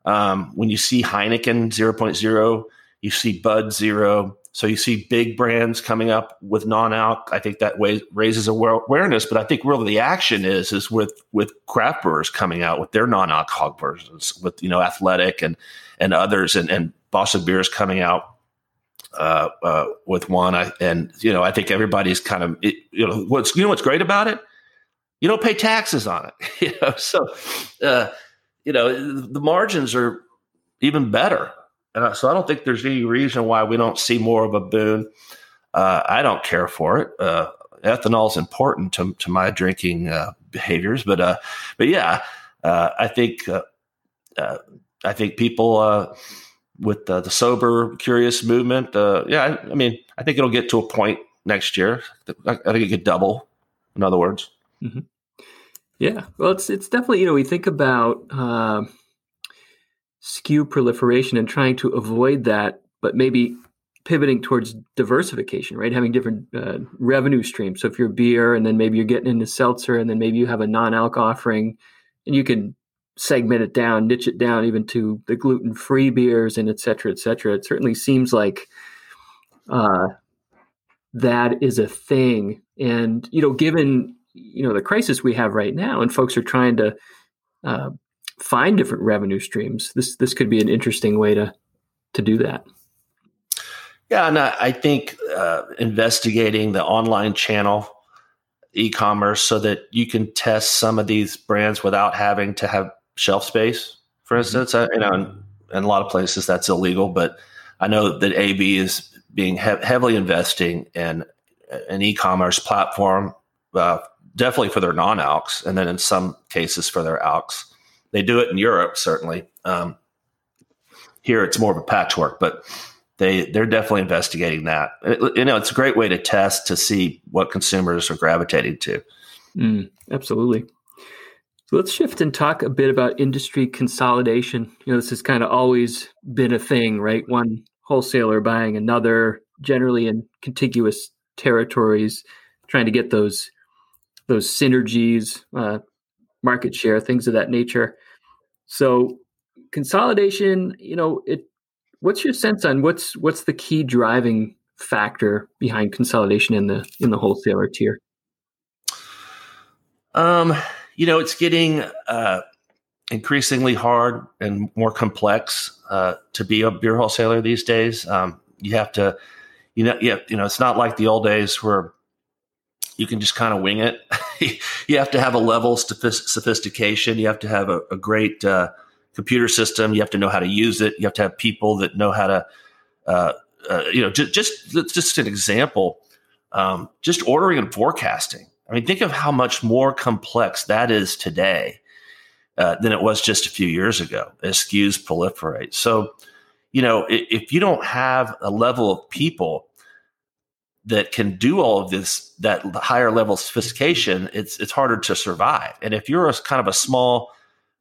Um, when you see Heineken 0.0, you see Bud Zero. So you see big brands coming up with non-alc. I think that way raises awareness. But I think really the action is is with with craft brewers coming out with their non-alcoholic versions, with you know Athletic and and others, and and Boston Beer is coming out uh, uh, with one. I, and you know, I think everybody's kind of it, you know what's you know what's great about it. You don't pay taxes on it. [LAUGHS] you know, so uh, you know the margins are even better. And so I don't think there's any reason why we don't see more of a boon. Uh, I don't care for it. Uh, ethanol is important to, to my drinking uh, behaviors, but but yeah, I think I think people with uh, the sober, curious movement. Uh, yeah, I, I, mean, I think it'll get to a point next year. I think it could double. In other words.
Mm-hmm. Yeah, well, it's it's definitely you know we think about uh, SKU proliferation and trying to avoid that, but maybe pivoting towards diversification, right? Having different uh, revenue streams. So if you're beer, and then maybe you're getting into seltzer, and then maybe you have a non-alc offering, and you can segment it down, niche it down even to the gluten free beers and et cetera, et cetera. It certainly seems like uh, that is a thing. And, you know, given, you know, the crisis we have right now and folks are trying to uh, find different revenue streams, this, this could be an interesting way to, to do that.
Yeah, and I, I think uh, investigating the online channel e-commerce so that you can test some of these brands without having to have shelf space, for mm-hmm. instance. Mm-hmm. I, you know, in, in, a lot of places that's illegal, but I know that AB is being he- heavily investing in an e-commerce platform, uh, definitely for their non-alcs, and then in some cases for their alcs. They do it in Europe, certainly. Um, here it's more of a patchwork, but they they're definitely investigating that. It, you know, it's a great way to test to see what consumers are gravitating to.
Mm, absolutely. So let's shift and talk a bit about industry consolidation. You know, this has kind of always been a thing, right? One wholesaler buying another, generally in contiguous territories, trying to get those those synergies, uh, market share, things of that nature. So consolidation, you know, it. What's your sense on what's what's the key driving factor behind consolidation in the in the wholesaler tier?
Um, you know, it's getting uh, increasingly hard and more complex uh, to be a beer wholesaler these days. Um, you have to, you know, yeah, you know, it's not like the old days where you can just kind of wing it. [LAUGHS] you have to have a level of sophistication. You have to have a, a great uh, computer system. You have to know how to use it. You have to have people that know how to, uh, uh, you know, just, just just an example. Um, just ordering and forecasting. I mean, think of how much more complex that is today uh, than it was just a few years ago as SKUs proliferate. So, you know, if, if you don't have a level of people that can do all of this, that higher level sophistication, it's it's harder to survive. And if you're a kind of a small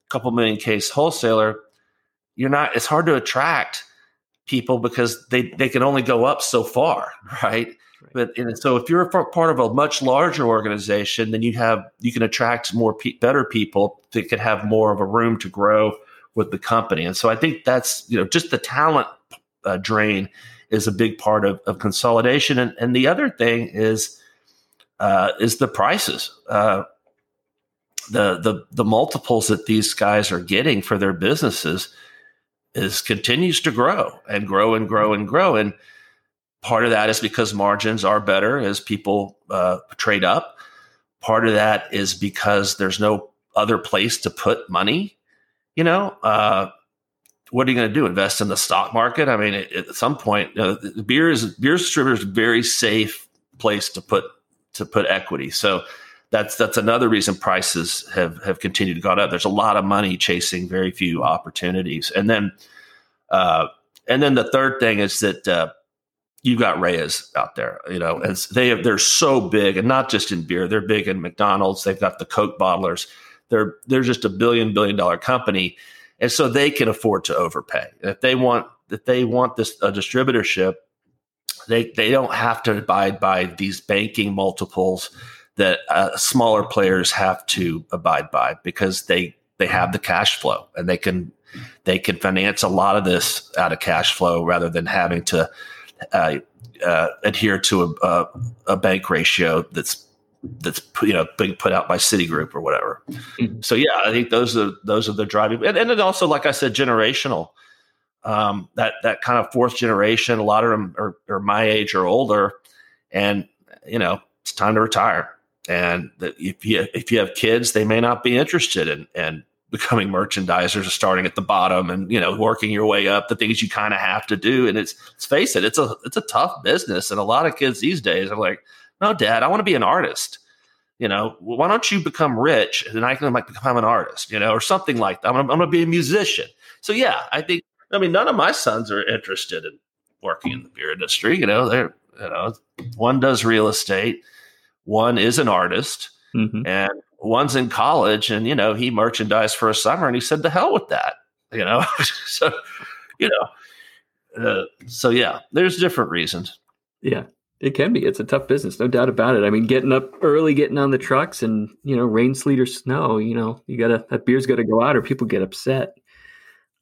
couple million case wholesaler, you're not. It's hard to attract people because they they can only go up so far, [LAUGHS] right? right. But and so if you're a part of a much larger organization, then you have you can attract more pe- better people that could have more of a room to grow with the company. And so I think that's you know just the talent uh, drain is a big part of, of consolidation. And, and the other thing is uh, is the prices. Uh, the the the multiples that these guys are getting for their businesses is continues to grow and grow and grow and grow and part of that is because margins are better as people uh, trade up part of that is because there's no other place to put money you know uh, what are you going to do invest in the stock market i mean at some point you know, beer is beer distributor is a very safe place to put to put equity so that's that's another reason prices have have continued to go up. There's a lot of money chasing very few opportunities, and then uh, and then the third thing is that uh, you've got Reyes out there, you know, and they have, they're so big, and not just in beer. They're big in McDonald's. They've got the Coke bottlers. They're they're just a billion billion dollar company, and so they can afford to overpay. if they want if they want this a distributorship, they they don't have to abide by these banking multiples that uh, smaller players have to abide by because they they have the cash flow and they can they can finance a lot of this out of cash flow rather than having to uh, uh, adhere to a, a, a, bank ratio that's that's you know being put out by Citigroup or whatever. Mm-hmm. So yeah, I think those are those are the driving and, and then also like I said, generational. Um, that that kind of fourth generation, a lot of them are, are my age or older, and you know it's time to retire and that if you if you have kids, they may not be interested in in becoming merchandisers or starting at the bottom and you know working your way up. The things you kind of have to do, and it's let's face it, it's a it's a tough business, and a lot of kids these days are like, "No, Dad, I want to be an artist." You know, why don't you become rich and I can like become an artist, you know, or something like that. I'm, I'm going to be a musician. So yeah, I think I mean none of my sons are interested in working in the beer industry. You know, they're you know one does real estate one is an artist, mm-hmm. and one's in college, and you know he merchandised for a summer, and he said, "The hell with that," you know. [LAUGHS] so, you know, uh, so yeah, there's different reasons.
Yeah, it can be. It's a tough business, no doubt about it. I mean, getting up early, getting on the trucks, and you know, rain, sleet, or snow. You know, you gotta that beer's got to go out, or people get upset.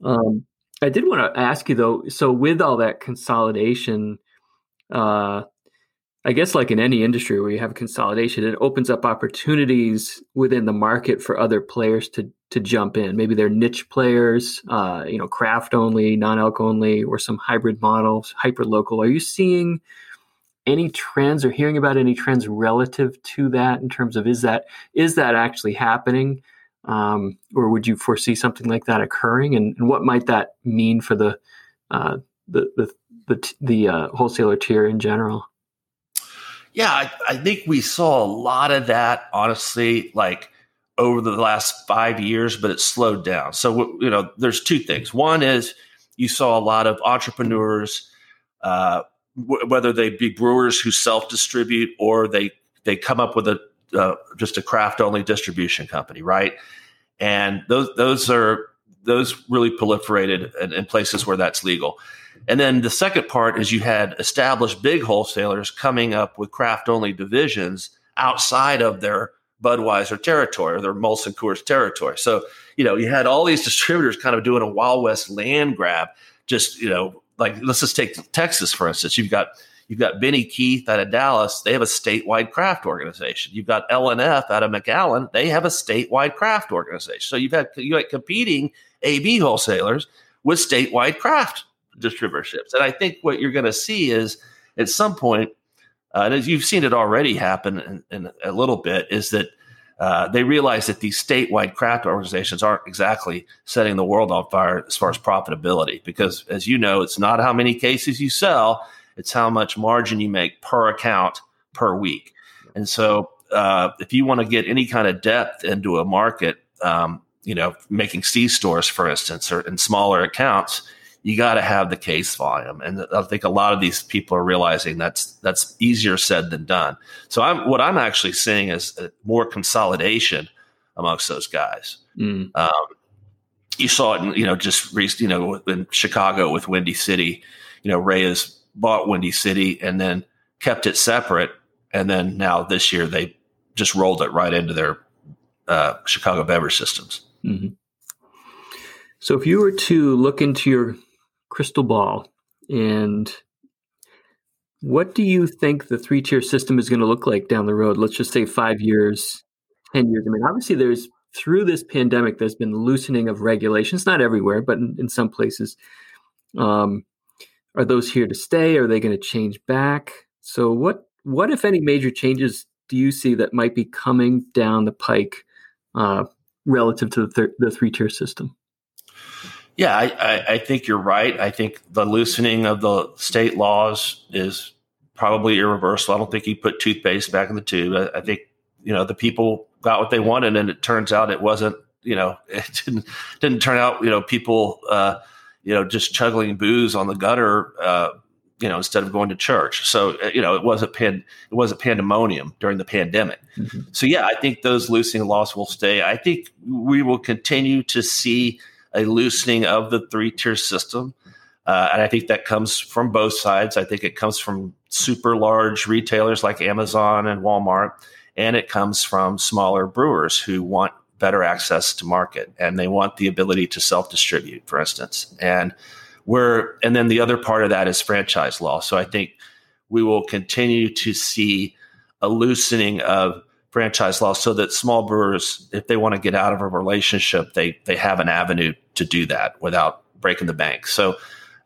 Um, I did want to ask you though. So, with all that consolidation, uh, I guess like in any industry where you have consolidation, it opens up opportunities within the market for other players to to jump in. Maybe they're niche players, uh, you know, craft only, non-alc only, or some hybrid models, hyper local. Are you seeing any trends or hearing about any trends relative to that in terms of is that is that actually happening? Um, or would you foresee something like that occurring? And, and what might that mean for the uh, the the the, the uh, wholesaler tier in general?
Yeah, I, I think we saw a lot of that, honestly, like over the last five years, but it slowed down. So, you know, there's two things. One is you saw a lot of entrepreneurs, uh, whether they be brewers who self distribute or they they come up with a uh, just a craft only distribution company, right? And those those are those really proliferated in, in, places where that's legal. And then the second part is you had established big wholesalers coming up with craft only divisions outside of their Budweiser territory or their Molson Coors territory. So, you know, you had all these [LAUGHS] distributors kind of doing a Wild West land grab. Just, you know, like let's just take Texas, for instance. You've got You've got Benny Keith out of Dallas. They have a statewide craft organization. You've got L&F out of McAllen. They have a statewide craft organization. So you've had you had competing AB wholesalers with statewide craft distributorships. And I think what you're going to see is at some point, uh, and you've seen it already happen in, in a little bit, is that uh, they realize that these statewide craft organizations aren't exactly setting the world on fire as far as profitability. Because as you know, it's not how many cases you sell, it's how much margin you make per account per week. And so, uh, if you want to get any kind of depth into a market, um, you know, making C stores, for instance, or in smaller accounts, you got to have the case volume. And I think a lot of these people are realizing that's that's easier said than done. So I'm what I'm actually seeing is more consolidation amongst those guys. Mm. Um, you saw it, in, you know, just you know, in Chicago with Windy City. You know, Reyes bought Windy City and then kept it separate. And then now this year they just rolled it right into their uh, Chicago beverage systems. Mm-hmm.
So if you were to look into your crystal ball and what do you think the three tier system is going to look like down the road? Let's just say five years, 10 years. I mean, obviously, there's through this pandemic, there's been loosening of regulations, not everywhere, but in, in some places. Um, are those here to stay? Are they going to change back? So what what if any major changes do you see that might be coming down the pike uh, relative to the, thir- the three tier system?
Yeah, I, I, I, think you're right. I think the loosening of the state laws is probably irreversible. I don't think you put toothpaste back in the tube. I, I think you know the people got what they wanted, and it turns out it wasn't. You know, [LAUGHS] it didn't didn't turn out. You know, people. Uh, you know, just chugging booze on the gutter, uh, you know, instead of going to church. So, uh, you know, it was a pan, it was a pandemonium during the pandemic. Mm-hmm. So, yeah, I think those loosening laws will stay. I think we will continue to see a loosening of the three tier system. Uh, and I think that comes from both sides. I think it comes from super large retailers like Amazon and Walmart, and it comes from smaller brewers who want better access to market and they want the ability to self distribute, for instance. And we're, and then the other part of that is franchise law. So I think we will continue to see a loosening of franchise law so that small brewers, if they want to get out of a relationship, they, they have an avenue to do that without breaking the bank. So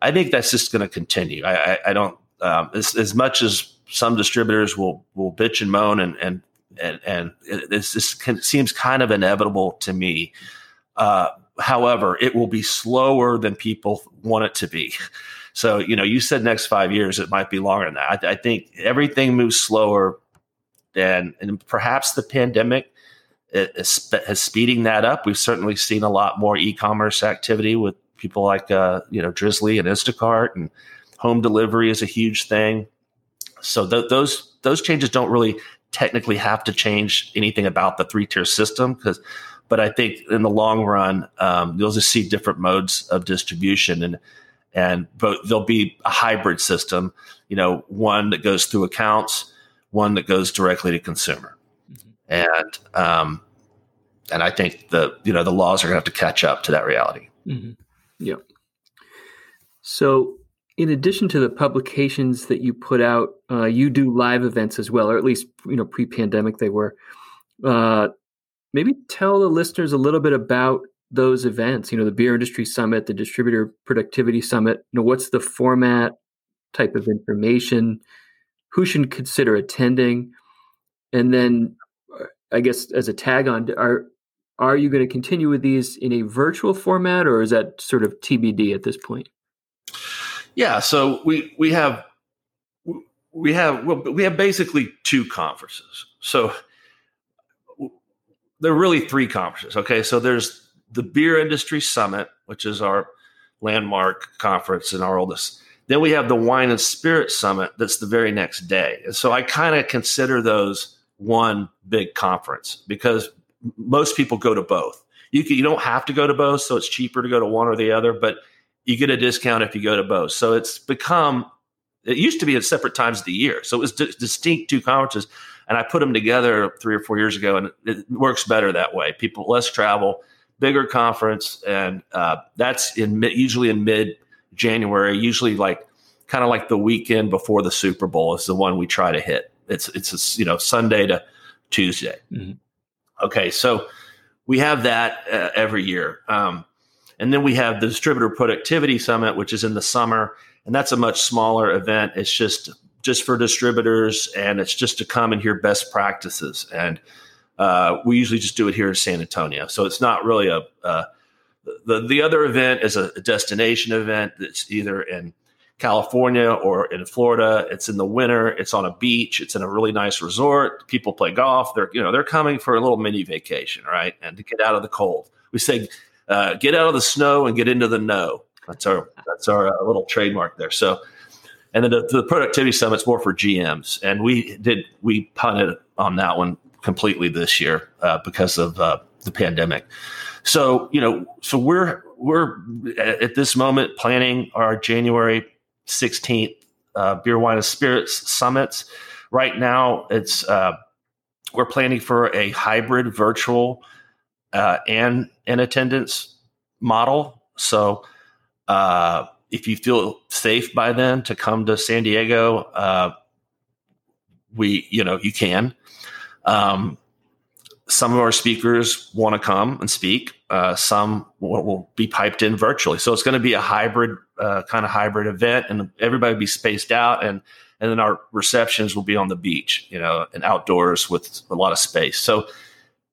I think that's just going to continue. I, I, I don't, um, as, as much as some distributors will, will bitch and moan and, and and and this, this seems kind of inevitable to me. Uh, however, it will be slower than people want it to be. So, you know, you said next five years, it might be longer than that. I, I think everything moves slower, and and perhaps the pandemic is, is, speeding that up. We've certainly seen a lot more e-commerce activity with people like uh, you know Drizly and Instacart, and home delivery is a huge thing. So th- those those changes don't really technically have to change anything about the three tier system because but I think in the long run, um, you'll just see different modes of distribution, and and but there'll be a hybrid system. You know, one that goes through accounts, one that goes directly to consumer, mm-hmm. and um, and I think the you know the laws are going to have to catch up to that reality.
Mm-hmm. Yep. So in addition to the publications that you put out, uh, you do live events as well, or at least you know pre-pandemic they were. Uh, maybe tell the listeners a little bit about those events. You know, the Beer Industry Summit, the Distributor Productivity Summit. You know, what's the format, type of information, who should consider attending, and then uh, I guess as a tag on, are are you going to continue with these in a virtual format, or is that sort of TBD at this point?
Yeah, so we we have we have well, we have basically two conferences. So there are really three conferences. Okay, so there's the Beer Industry Summit, which is our landmark conference and our oldest. Then we have the Wine and Spirit Summit that's the very next day. And so I kind of consider those one big conference because most people go to both. You, can, you don't have to go to both, so it's cheaper to go to one or the other, but you get a discount if you go to both. So it's become, it used to be at separate times of the year. So it was d- distinct two conferences. And I put them together three or four years ago, and it works better that way. People, less travel, bigger conference, and uh, that's in usually in mid January, usually like kind of like the weekend before the Super Bowl is the one we try to hit. It's it's a, you know Sunday to Tuesday. Mm-hmm. Okay, so we have that uh, every year, um, and then we have the Distributor Productivity Summit, which is in the summer, and that's a much smaller event. It's just just for distributors, and it's just to come and hear best practices. And uh, we usually just do it here in San Antonio, so it's not really a, a the the other event is a destination event that's either in California or in Florida. It's in the winter. It's on a beach. It's in a really nice resort. People play golf. They're you know they're coming for a little mini vacation, right? And to get out of the cold. We say uh, get out of the snow and get into the no. That's our that's our uh, little trademark there. So, and then the, the productivity summit's more for GMs, and we did we punted on that one completely this year uh, because of uh, the pandemic. So you know, so we're we're at this moment planning our January 16th uh, beer, wine, and spirits summits. Right now, it's uh, we're planning for a hybrid virtual uh, and in attendance model. So, uh, if you feel safe by then to come to San Diego, uh, we you know you can. Um, some of our speakers want to come and speak. Uh, some will, will, be piped in virtually. So it's going to be a hybrid uh, kind of hybrid event, and everybody will be spaced out, and and then our receptions will be on the beach, you know, and outdoors with a lot of space. So,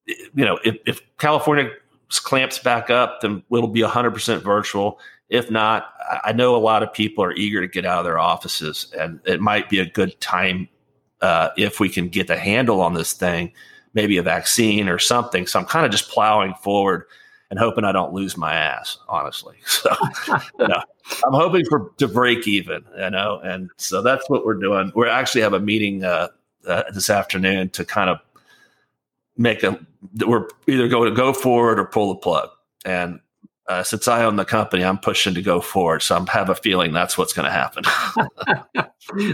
you know, if, if California clamps back up, then it'll be 100% virtual. If not, I know a lot of people are eager to get out of their offices, and it might be a good time uh, if we can get the handle on this thing maybe a vaccine or something. So I'm kind of just plowing forward and hoping I don't lose my ass, honestly. [LAUGHS] So, you know, I'm hoping for to break even, you know, and so that's what we're doing. We actually have a meeting uh, uh, this afternoon to kind of make a. We're either going to go forward or pull the plug, and uh, since I own the company, I'm pushing to go forward. So I have a feeling that's what's going to happen.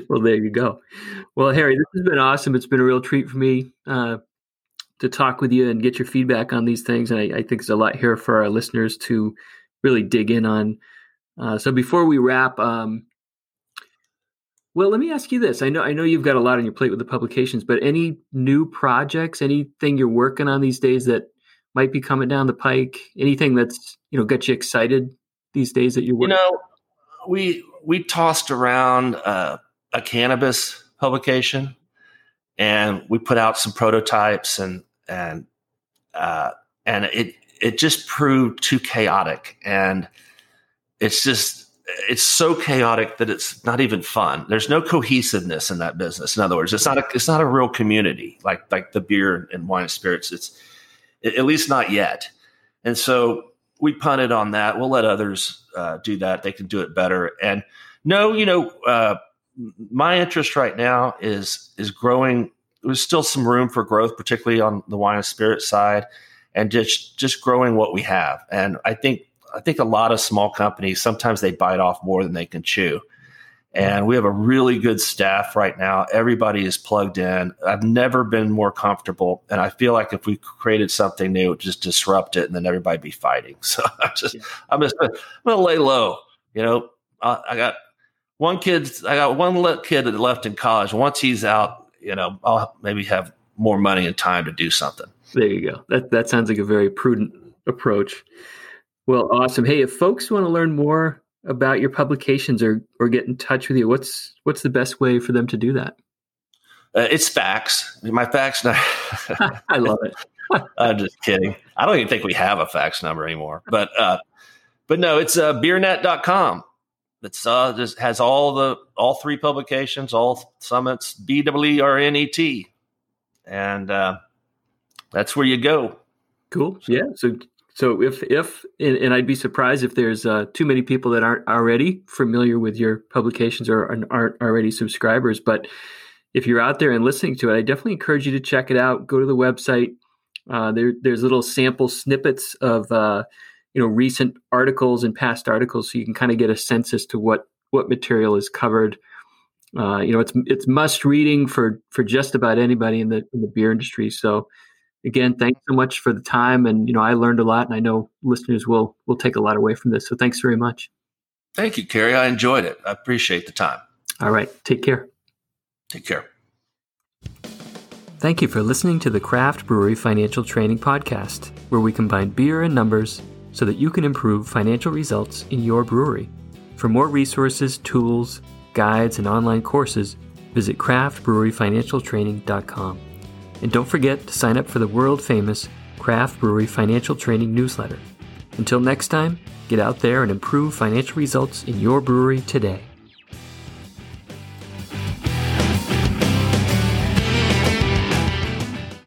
[LAUGHS]
well, there you go. Well, Harry, this has been awesome. It's been a real treat for me. Uh, to talk with you and get your feedback on these things. And I, I think there's a lot here for our listeners to really dig in on. Uh, so before we wrap, um, well, let me ask you this. I know I know you've got a lot on your plate with the publications, but any new projects, anything you're working on these days that might be coming down the pike? Anything that's you know got you excited these days that you're working?
You know, we we tossed around uh, a cannabis publication and we put out some prototypes and and uh, and it it just proved too chaotic and it's just it's so chaotic that it's not even fun. There's no cohesiveness in that business. In other words, it's not a it's not a real community like like the beer and wine and spirits. It's at least not yet. And so we punted on that. We'll let others uh, do that. They can do it better. And no, you know, uh, my interest right now is is growing. There's still some room for growth, particularly on the wine and spirit side, and just just growing what we have. And I think I think a lot of small companies sometimes they bite off more than they can chew. And we have a really good staff right now. Everybody is plugged in. I've never been more comfortable. And I feel like if we created something new, it just disrupt it and then everybody be fighting. [LAUGHS] So I'm just, I'm just, I'm going to lay low. You know, I, I got one kid, I got one kid that left in college. Once he's out, you know, I'll maybe have more money and time to do something.
There you go. That that sounds like a very prudent approach. Well, awesome. Hey, if folks want to learn more about your publications or or get in touch with you, what's what's the best way for them to do that?
Uh, it's fax. My fax number. [LAUGHS]
I love it. [LAUGHS]
I'm just kidding. I don't even think we have a fax number anymore. But uh, but no, it's uh, beernet.com that's uh, has all the all three publications, all summits, B W E R N E T, and uh, that's where you go.
Cool. Yeah. So So if if and, and I'd be surprised if there's uh, too many people that aren't already familiar with your publications or aren't already subscribers. But if you're out there and listening to it, I definitely encourage you to check it out. Go to the website. Uh, there, there's little sample snippets of uh, you know recent articles and past articles, so you can kind of get a sense as to what what material is covered. Uh, you know, it's it's must reading for for just about anybody in the in the beer industry. So again, thanks so much for the time. And, you know, I learned a lot and I know listeners will, will take a lot away from this. So thanks very much.
Thank you, Kerry. I enjoyed it. I appreciate the time.
All right. Take care.
Take care.
Thank you for listening to the Craft Brewery Financial Training Podcast, where we combine beer and numbers so that you can improve financial results in your brewery. For more resources, tools, guides, and online courses, visit craftbreweryfinancialtraining.com. And don't forget to sign up for the world famous Craft Brewery Financial Training newsletter. Until next time, get out there and improve financial results in your brewery today.